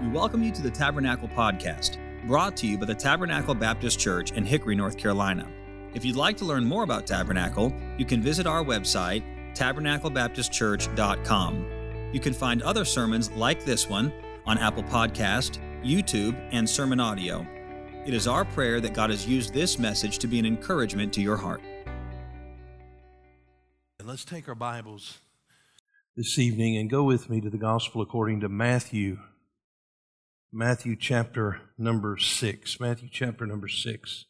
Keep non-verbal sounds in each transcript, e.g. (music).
We welcome you to the Tabernacle Podcast, brought to you by the Tabernacle Baptist Church in Hickory, North Carolina. If you'd like to learn more about Tabernacle, you can visit our website, tabernaclebaptistchurch.com. You can find other sermons like this one on Apple Podcast, YouTube, and Sermon Audio. It is our prayer that God has used this message to be an encouragement to your heart. And let's take our Bibles this evening and go with me to the Gospel according to Matthew. Matthew chapter number 6. Matthew chapter number 6.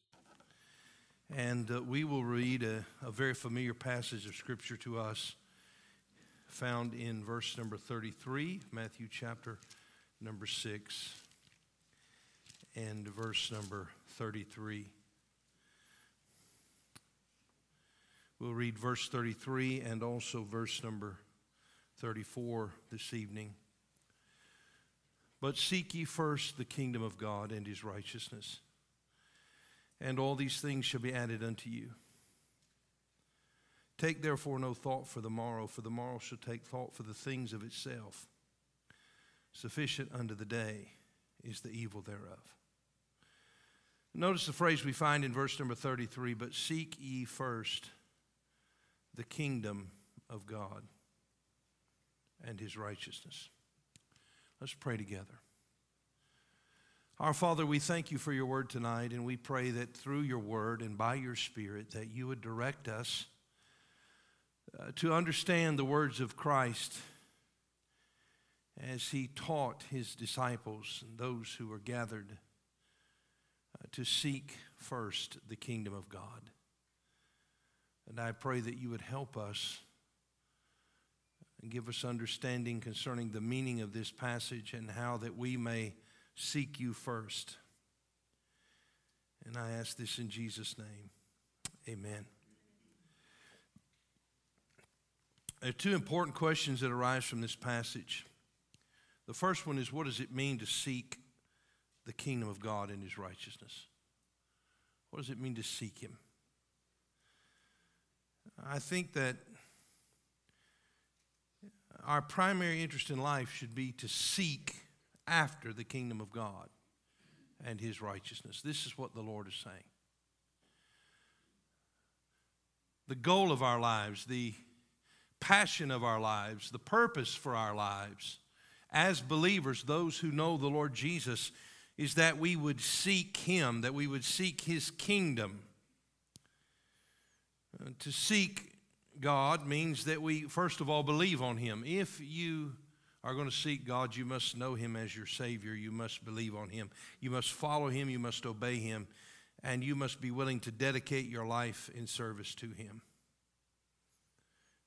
And uh, we will read a, a very familiar passage of Scripture to us found in verse number 33, Matthew chapter number 6, and verse number 33. We'll read verse 33 and also verse number 34 this evening. But seek ye first the kingdom of God and his righteousness, and all these things shall be added unto you. Take therefore no thought for the morrow, for the morrow shall take thought for the things of itself. Sufficient unto the day is the evil thereof. Notice the phrase we find in verse number 33 but seek ye first the kingdom of God and his righteousness. Let's pray together. Our Father, we thank you for your word tonight, and we pray that through your word and by your Spirit that you would direct us uh, to understand the words of Christ as he taught his disciples and those who were gathered uh, to seek first the kingdom of God. And I pray that you would help us and give us understanding concerning the meaning of this passage and how that we may seek you first. And I ask this in Jesus' name. Amen. There are two important questions that arise from this passage. The first one is what does it mean to seek the kingdom of God and his righteousness? What does it mean to seek him? I think that our primary interest in life should be to seek after the kingdom of God and his righteousness. This is what the Lord is saying. The goal of our lives, the passion of our lives, the purpose for our lives as believers, those who know the Lord Jesus, is that we would seek him, that we would seek his kingdom. Uh, to seek God means that we, first of all, believe on Him. If you are going to seek God, you must know Him as your Savior. You must believe on Him. You must follow Him. You must obey Him. And you must be willing to dedicate your life in service to Him.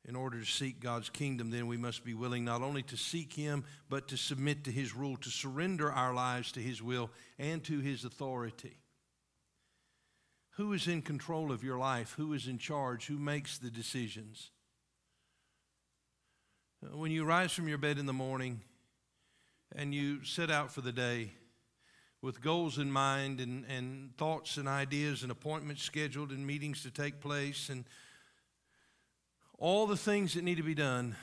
In order to seek God's kingdom, then we must be willing not only to seek Him, but to submit to His rule, to surrender our lives to His will and to His authority. Who is in control of your life? Who is in charge? Who makes the decisions? Uh, when you rise from your bed in the morning and you set out for the day with goals in mind and, and thoughts and ideas and appointments scheduled and meetings to take place and all the things that need to be done,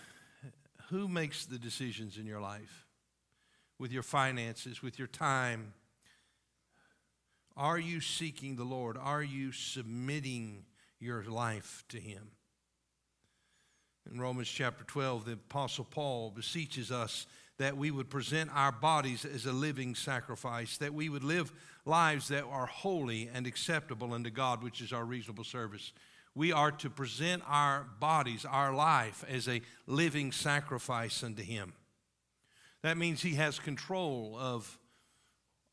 who makes the decisions in your life? With your finances, with your time, are you seeking the Lord? Are you submitting your life to Him? In Romans chapter 12, the Apostle Paul beseeches us that we would present our bodies as a living sacrifice, that we would live lives that are holy and acceptable unto God, which is our reasonable service. We are to present our bodies, our life, as a living sacrifice unto Him. That means He has control of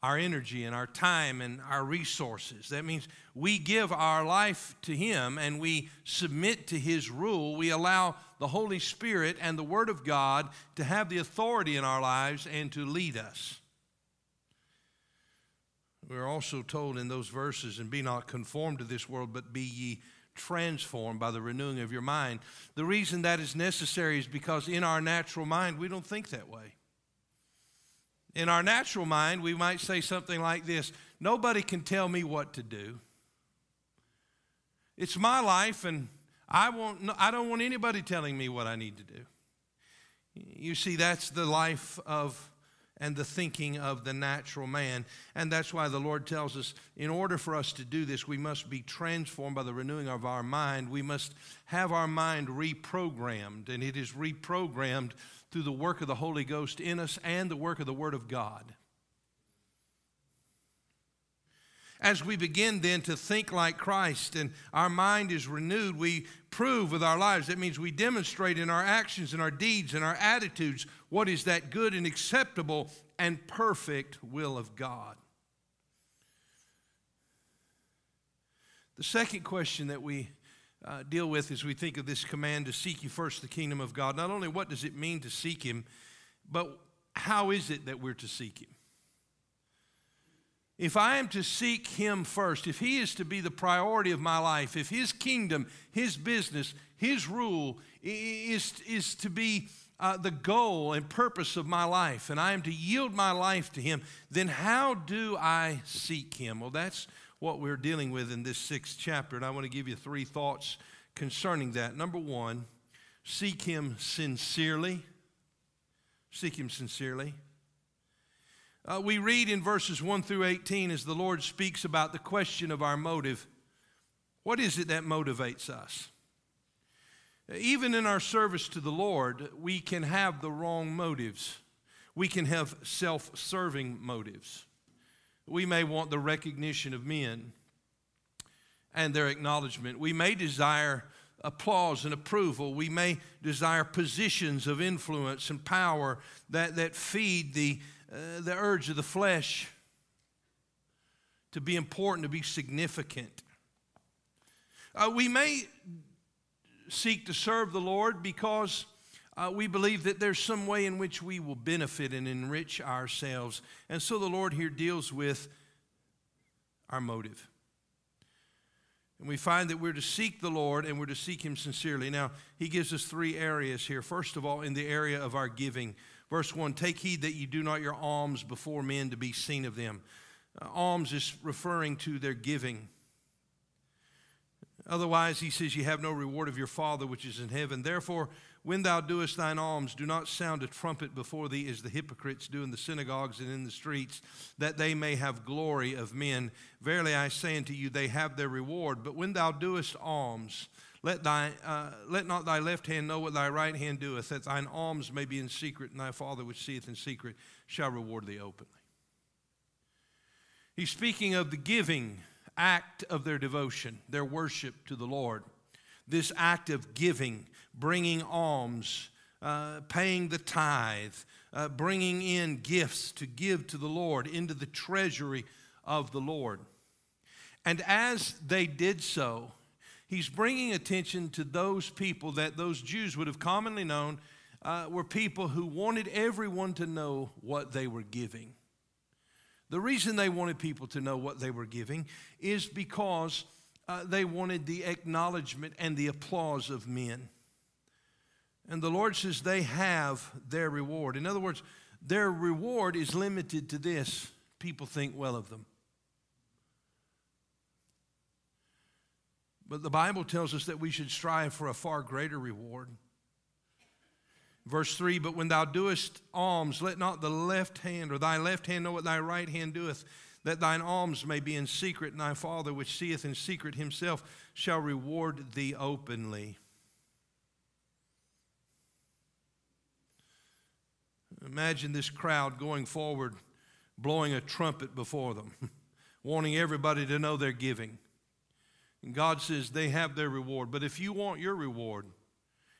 our energy and our time and our resources. That means we give our life to Him and we submit to His rule. We allow the Holy Spirit and the Word of God to have the authority in our lives and to lead us. We're also told in those verses, and be not conformed to this world, but be ye transformed by the renewing of your mind. The reason that is necessary is because in our natural mind, we don't think that way. In our natural mind, we might say something like this Nobody can tell me what to do. It's my life, and I, won't, I don't want anybody telling me what I need to do. You see, that's the life of and the thinking of the natural man. And that's why the Lord tells us in order for us to do this, we must be transformed by the renewing of our mind. We must have our mind reprogrammed, and it is reprogrammed through the work of the Holy Ghost in us and the work of the Word of God. As we begin then to think like Christ and our mind is renewed, we prove with our lives. That means we demonstrate in our actions and our deeds and our attitudes what is that good and acceptable and perfect will of God. The second question that we uh, deal with as we think of this command to seek you first the kingdom of God, not only what does it mean to seek Him, but how is it that we're to seek Him? if I am to seek Him first, if He is to be the priority of my life, if His kingdom, His business, His rule is, is to be uh, the goal and purpose of my life, and I am to yield my life to Him, then how do I seek Him? Well, that's what we're dealing with in this sixth chapter, and I want to give you three thoughts concerning that. Number one, seek Him sincerely. Seek Him sincerely. Uh, we read in verses 1 through 18 as the Lord speaks about the question of our motive. What is it that motivates us? Even in our service to the Lord, we can have the wrong motives. We can have self serving motives. We may want the recognition of men and their acknowledgement. We may desire applause and approval. We may desire positions of influence and power that, that feed the, uh, the urge of the flesh to be important, to be significant. Uh, we may seek to serve the Lord because uh, we believe that there's some way in which we will benefit and enrich ourselves. And so the Lord here deals with our motive. And we find that we're to seek the Lord and we're to seek Him sincerely. Now, He gives us three areas here. First of all, in the area of our giving. Verse 1 Take heed that you do not your alms before men to be seen of them. Uh, alms is referring to their giving. Otherwise, he says, You have no reward of your Father which is in heaven. Therefore, when thou doest thine alms, do not sound a trumpet before thee as the hypocrites do in the synagogues and in the streets, that they may have glory of men. Verily I say unto you, they have their reward. But when thou doest alms, let, thy, uh, let not thy left hand know what thy right hand doeth, that thine alms may be in secret, and thy Father which seeth in secret shall reward thee openly. He's speaking of the giving act of their devotion, their worship to the Lord. This act of giving, bringing alms, uh, paying the tithe, uh, bringing in gifts to give to the Lord into the treasury of the Lord. And as they did so, he's bringing attention to those people that those Jews would have commonly known uh, were people who wanted everyone to know what they were giving. The reason they wanted people to know what they were giving is because uh, they wanted the acknowledgement and the applause of men. And the Lord says they have their reward. In other words, their reward is limited to this people think well of them. But the Bible tells us that we should strive for a far greater reward. Verse 3 But when thou doest alms, let not the left hand or thy left hand know what thy right hand doeth, that thine alms may be in secret, and thy Father which seeth in secret himself shall reward thee openly. Imagine this crowd going forward, blowing a trumpet before them, (laughs) wanting everybody to know they're giving. And God says they have their reward. But if you want your reward,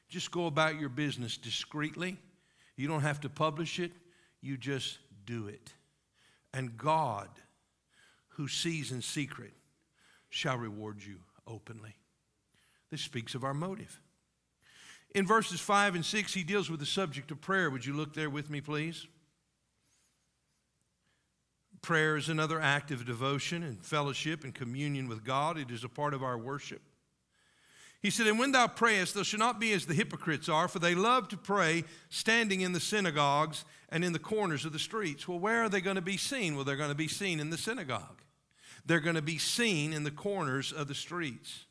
just go about your business discreetly. You don't have to publish it, you just do it. And God, who sees in secret, shall reward you openly. This speaks of our motive. In verses 5 and 6, he deals with the subject of prayer. Would you look there with me, please? Prayer is another act of devotion and fellowship and communion with God. It is a part of our worship. He said, And when thou prayest, thou shalt not be as the hypocrites are, for they love to pray standing in the synagogues and in the corners of the streets. Well, where are they going to be seen? Well, they're going to be seen in the synagogue, they're going to be seen in the corners of the streets.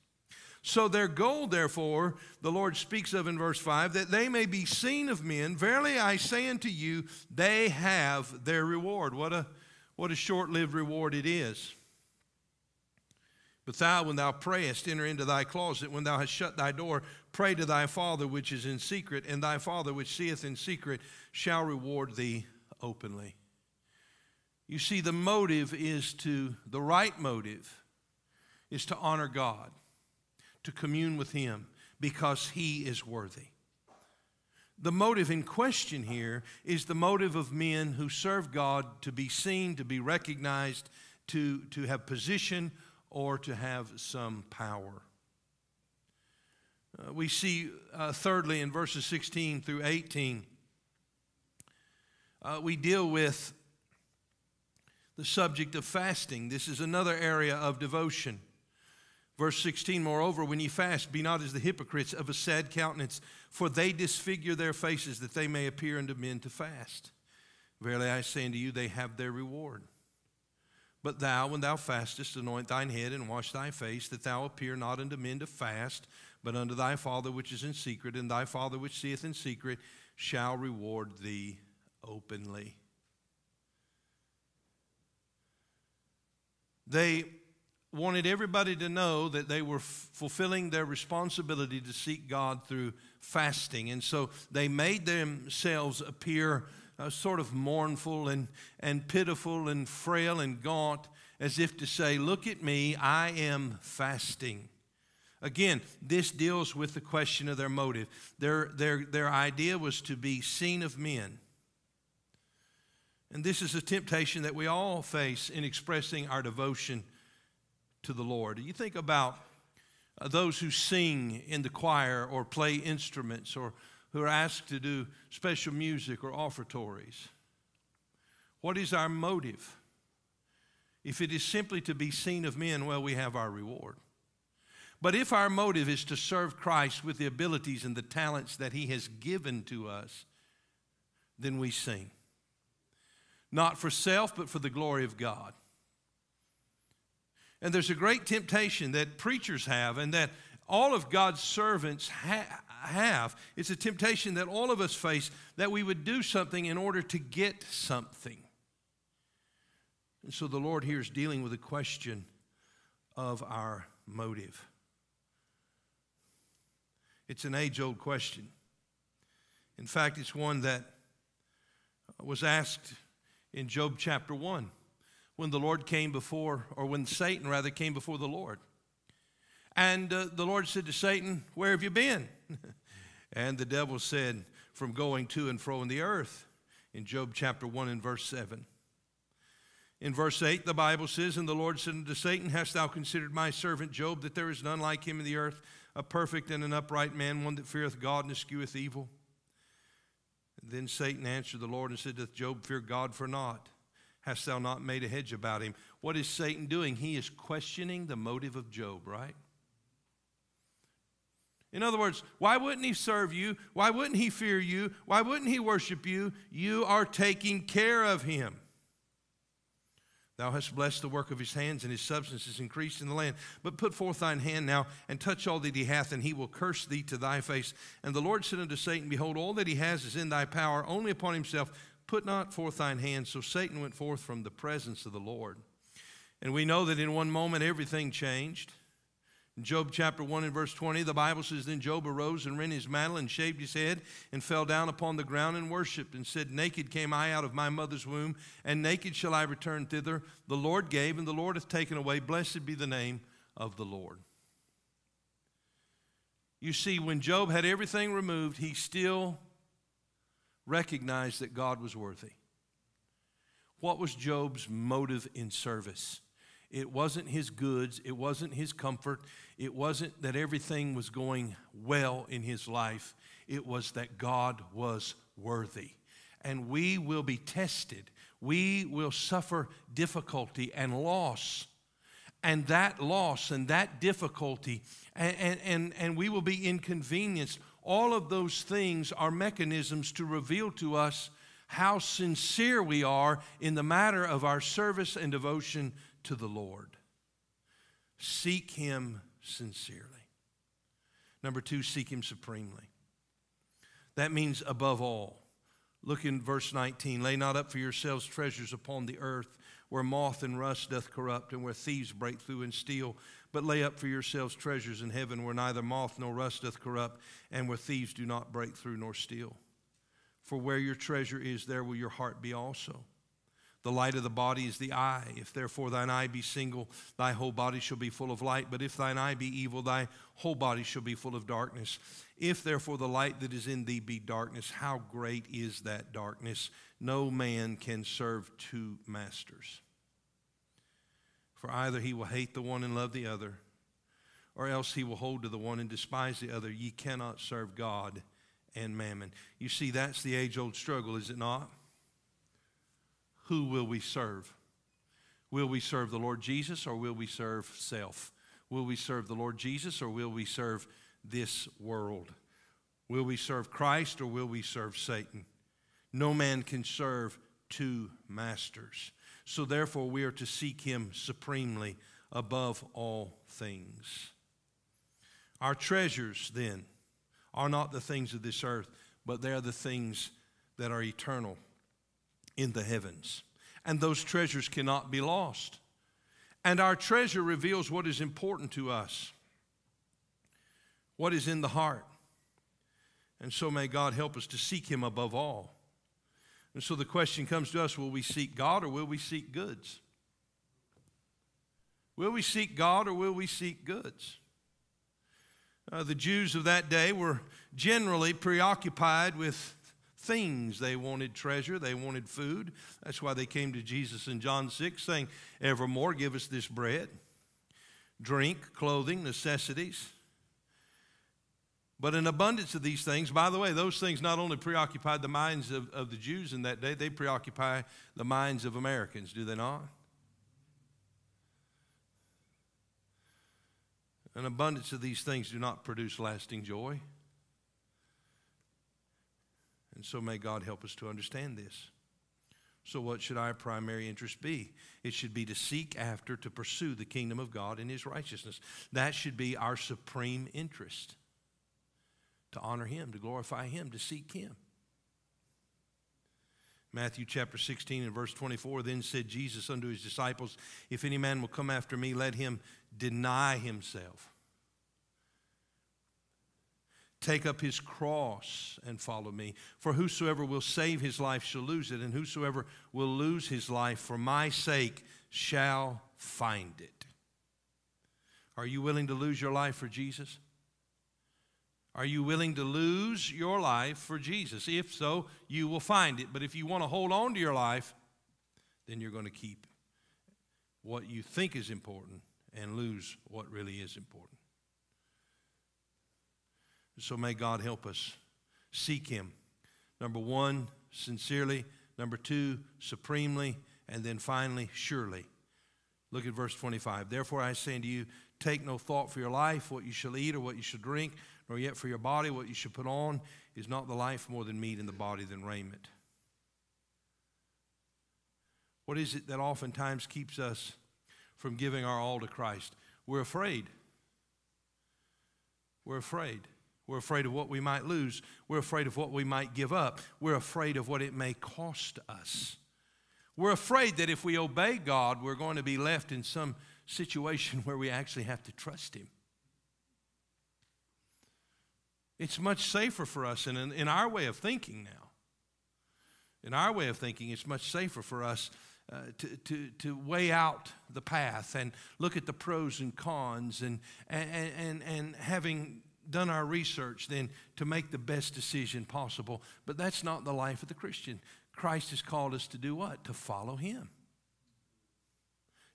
So their goal, therefore, the Lord speaks of in verse 5, that they may be seen of men. Verily I say unto you, they have their reward. What a, what a short lived reward it is. But thou, when thou prayest, enter into thy closet. When thou hast shut thy door, pray to thy Father which is in secret, and thy Father which seeth in secret shall reward thee openly. You see, the motive is to, the right motive is to honor God to commune with Him because He is worthy. The motive in question here is the motive of men who serve God to be seen, to be recognized, to, to have position, or to have some power. Uh, we see, uh, thirdly, in verses 16 through 18, uh, we deal with the subject of fasting. This is another area of devotion. Verse 16, moreover, when ye fast, be not as the hypocrites of a sad countenance, for they disfigure their faces that they may appear unto men to fast. Verily I say unto you, they have their reward. But thou, when thou fastest, anoint thine head and wash thy face, that thou appear not unto men to fast, but unto thy Father which is in secret, and thy Father which seeth in secret shall reward thee openly. They wanted everybody to know that they were f- fulfilling their responsibility to seek God through fasting. And so they made themselves appear uh, sort of mournful and, and pitiful and frail and gaunt, as if to say, Look at me, I am fasting. Again, this deals with the question of their motive. Their, their, their idea was to be seen of men. And this is a temptation that we all face in expressing our devotion to the Lord. You think about uh, those who sing in the choir or play instruments or who are asked to do special music or offertories. What is our motive? If it is simply to be seen of men, well, we have our reward. But if our motive is to serve Christ with the abilities and the talents that He has given to us, then we sing. Not for self, but for the glory of God. And there's a great temptation that preachers have and that all of God's servants ha- have. It's a temptation that all of us face that we would do something in order to get something. And so the Lord here is dealing with the question of our motive. It's an age old question. In fact, it's one that was asked in Job chapter 1 when the Lord came before, or when Satan rather came before the Lord. And uh, the Lord said to Satan, Where have you been? (laughs) and the devil said, From going to and fro in the earth, in Job chapter 1 and verse 7. In verse 8, the Bible says, And the Lord said unto Satan, Hast thou considered my servant Job, that there is none like him in the earth, a perfect and an upright man, one that feareth God and escheweth evil? Then Satan answered the Lord and said, Doth Job fear God for naught? hast thou not made a hedge about him? What is Satan doing? He is questioning the motive of Job, right? In other words, why wouldn't he serve you? Why wouldn't he fear you? Why wouldn't he worship you? You are taking care of him. Thou hast blessed the work of his hands, and his substance is increased in the land. But put forth thine hand now, and touch all that he hath, and he will curse thee to thy face. And the Lord said unto Satan, Behold, all that he has is in thy power, only upon himself Put not forth thine hand. So Satan went forth from the presence of the Lord. And we know that in one moment everything changed. In Job chapter 1 and verse 20, the Bible says, Then Job arose and rent his mantle and shaved his head and fell down upon the ground and worshiped and said, Naked came I out of my mother's womb, and naked shall I return thither. The Lord gave, and the Lord hath taken away. Blessed be the name of the Lord. You see, when Job had everything removed, he still recognized that God was worthy. What was Job's motive in service? It wasn't his goods, it wasn't his comfort, it wasn't that everything was going well in his life. It was that God was worthy. And we will be tested, we will suffer difficulty and loss. And that loss and that difficulty, and, and, and we will be inconvenienced all of those things are mechanisms to reveal to us how sincere we are in the matter of our service and devotion to the Lord. Seek Him sincerely. Number two, seek Him supremely. That means above all. Look in verse 19. Lay not up for yourselves treasures upon the earth, where moth and rust doth corrupt, and where thieves break through and steal. But lay up for yourselves treasures in heaven, where neither moth nor rust doth corrupt, and where thieves do not break through nor steal. For where your treasure is, there will your heart be also. The light of the body is the eye. If therefore thine eye be single, thy whole body shall be full of light. But if thine eye be evil, thy whole body shall be full of darkness. If therefore the light that is in thee be darkness, how great is that darkness? No man can serve two masters. For either he will hate the one and love the other, or else he will hold to the one and despise the other. Ye cannot serve God and mammon. You see, that's the age old struggle, is it not? Who will we serve? Will we serve the Lord Jesus or will we serve self? Will we serve the Lord Jesus or will we serve this world? Will we serve Christ or will we serve Satan? No man can serve two masters. So therefore, we are to seek him supremely above all things. Our treasures, then, are not the things of this earth, but they are the things that are eternal in the heavens. And those treasures cannot be lost. And our treasure reveals what is important to us, what is in the heart. And so may God help us to seek Him above all. And so the question comes to us will we seek God or will we seek goods? Will we seek God or will we seek goods? Uh, the Jews of that day were generally preoccupied with things. They wanted treasure, they wanted food. That's why they came to Jesus in John 6 saying, Evermore give us this bread, drink, clothing, necessities. But an abundance of these things, by the way, those things not only preoccupied the minds of, of the Jews in that day, they preoccupy the minds of Americans, do they not? An abundance of these things do not produce lasting joy. And so may God help us to understand this. So, what should our primary interest be? It should be to seek after, to pursue the kingdom of God and His righteousness. That should be our supreme interest. To honor Him, to glorify Him, to seek Him. Matthew chapter 16 and verse 24 Then said Jesus unto His disciples, If any man will come after me, let him deny himself Take up his cross and follow me. For whosoever will save his life shall lose it, and whosoever will lose his life for my sake shall find it. Are you willing to lose your life for Jesus? Are you willing to lose your life for Jesus? If so, you will find it. But if you want to hold on to your life, then you're going to keep what you think is important and lose what really is important. So may God help us seek Him. Number one, sincerely. Number two, supremely. And then finally, surely. Look at verse 25. Therefore I say unto you, take no thought for your life, what you shall eat or what you shall drink, nor yet for your body, what you shall put on. Is not the life more than meat, and the body than raiment? What is it that oftentimes keeps us from giving our all to Christ? We're afraid. We're afraid. We're afraid of what we might lose. We're afraid of what we might give up. We're afraid of what it may cost us. We're afraid that if we obey God, we're going to be left in some situation (laughs) where we actually have to trust Him. It's much safer for us, and in, in our way of thinking now, in our way of thinking, it's much safer for us uh, to, to, to weigh out the path and look at the pros and cons and, and, and, and having done our research then to make the best decision possible. But that's not the life of the Christian. Christ has called us to do what? To follow Him.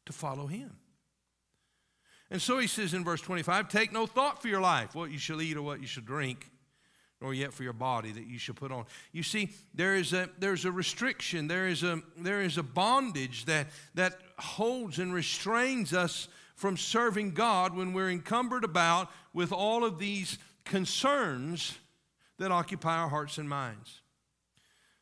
To follow Him. And so he says in verse 25, Take no thought for your life, what you shall eat or what you shall drink, nor yet for your body that you shall put on. You see, there is a, there's a restriction, there is a, there is a bondage that, that holds and restrains us from serving God when we're encumbered about with all of these concerns that occupy our hearts and minds.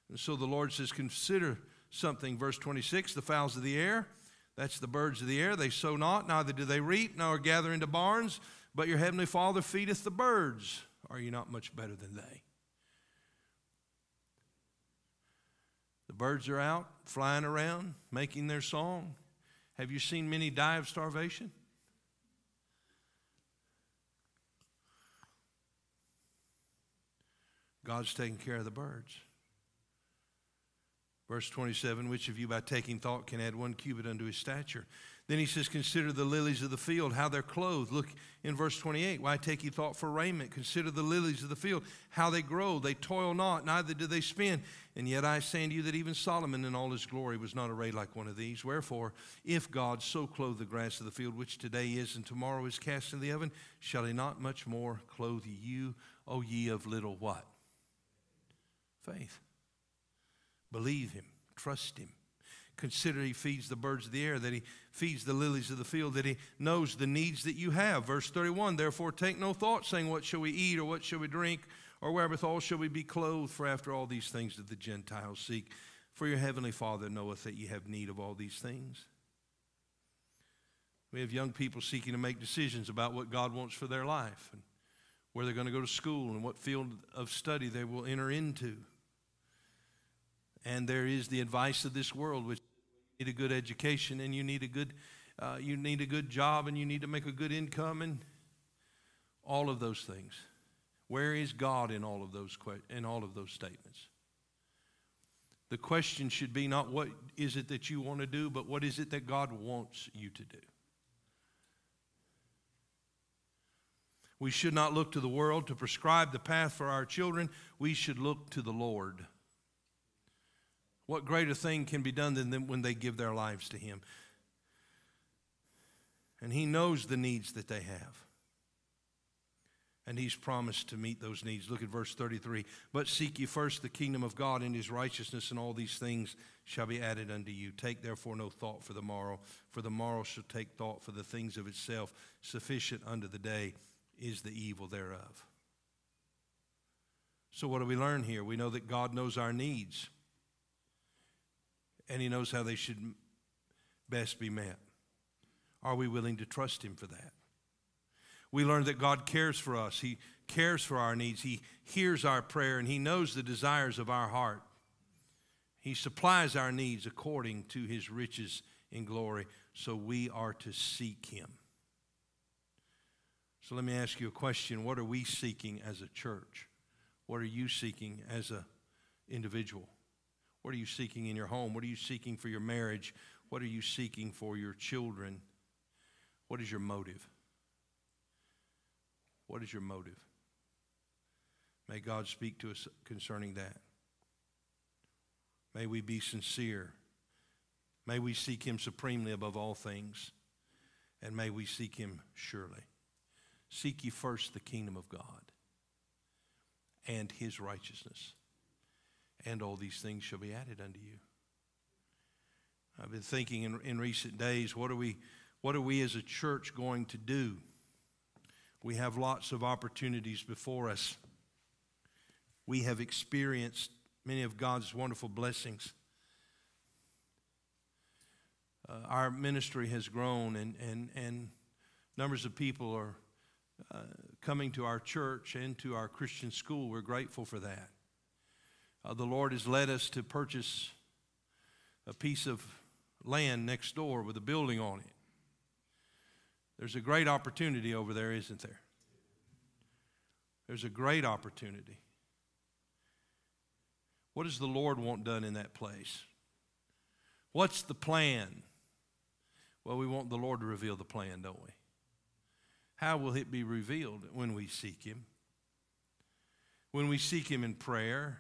And so the Lord says, Consider something. Verse 26 the fowls of the air, that's the birds of the air, they sow not, neither do they reap, nor gather into barns, But your heavenly Father feedeth the birds. Are you not much better than they? The birds are out flying around, making their song. Have you seen many die of starvation? God's taking care of the birds. Verse 27 Which of you by taking thought can add one cubit unto his stature? Then he says, Consider the lilies of the field, how they're clothed. Look in verse 28. Why take ye thought for raiment? Consider the lilies of the field, how they grow. They toil not, neither do they spin. And yet I say unto you that even Solomon in all his glory was not arrayed like one of these. Wherefore, if God so clothe the grass of the field, which today is and tomorrow is cast in the oven, shall he not much more clothe you, O ye of little what? Faith. Believe him, trust him. Consider he feeds the birds of the air, that he feeds the lilies of the field, that he knows the needs that you have. Verse 31 Therefore, take no thought, saying, What shall we eat, or what shall we drink, or wherewithal shall we be clothed? For after all these things that the Gentiles seek. For your heavenly Father knoweth that ye have need of all these things. We have young people seeking to make decisions about what God wants for their life and where they're going to go to school and what field of study they will enter into. And there is the advice of this world, which need a good education and you need a good, uh, you need a good job and you need to make a good income and all of those things. Where is God in all of those in all of those statements? The question should be not what is it that you want to do, but what is it that God wants you to do? We should not look to the world to prescribe the path for our children. We should look to the Lord. What greater thing can be done than when they give their lives to Him? And He knows the needs that they have. And He's promised to meet those needs. Look at verse 33. But seek ye first the kingdom of God and His righteousness, and all these things shall be added unto you. Take therefore no thought for the morrow, for the morrow shall take thought for the things of itself. Sufficient unto the day is the evil thereof. So, what do we learn here? We know that God knows our needs and He knows how they should best be met. Are we willing to trust Him for that? We learn that God cares for us. He cares for our needs. He hears our prayer and He knows the desires of our heart. He supplies our needs according to His riches in glory, so we are to seek Him. So let me ask you a question. What are we seeking as a church? What are you seeking as an individual? What are you seeking in your home? What are you seeking for your marriage? What are you seeking for your children? What is your motive? What is your motive? May God speak to us concerning that. May we be sincere. May we seek Him supremely above all things. And may we seek Him surely. Seek ye first the kingdom of God and His righteousness and all these things shall be added unto you. I've been thinking in, in recent days, what are, we, what are we as a church going to do? We have lots of opportunities before us. We have experienced many of God's wonderful blessings. Uh, our ministry has grown, and, and, and numbers of people are uh, coming to our church and to our Christian school. We're grateful for that uh, the Lord has led us to purchase a piece of land next door with a building on it. There's a great opportunity over there, isn't there? There's a great opportunity. What does the Lord want done in that place? What's the plan? Well, we want the Lord to reveal the plan, don't we? How will it be revealed when we seek Him? When we seek Him in prayer,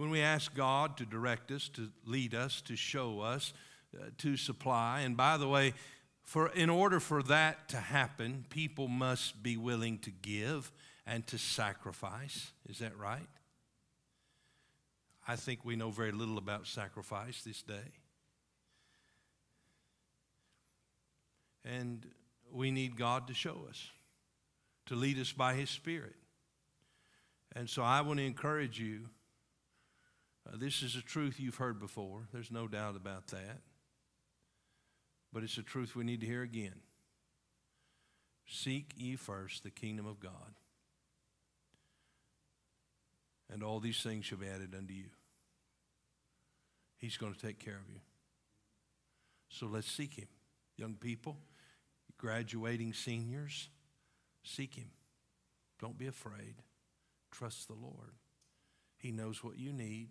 when we ask God to direct us, to lead us, to show us, uh, to supply. And by the way, for in order for that to happen, people must be willing to give and to sacrifice. Is that right? I think we know very little about sacrifice this day. And we need God to show us, to lead us by His Spirit. And so I want to encourage you uh, this is a truth you've heard before. There's no doubt about that. But it's a truth we need to hear again. Seek ye first the kingdom of God, and all these things shall be added unto you. He's going to take care of you. So let's seek Him. Young people, graduating seniors, seek Him. Don't be afraid. Trust the Lord. He knows what you need,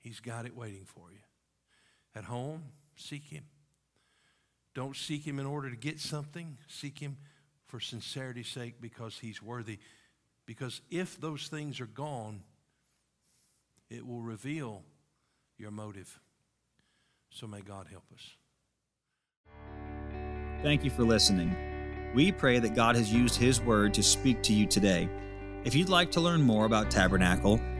He's got it waiting for you. At home, seek Him. Don't seek Him in order to get something, seek Him for sincerity's sake because He's worthy. Because if those things are gone, it will reveal your motive. So may God help us. Thank you for listening. We pray that God has used His Word to speak to you today. If you'd like to learn more about Tabernacle,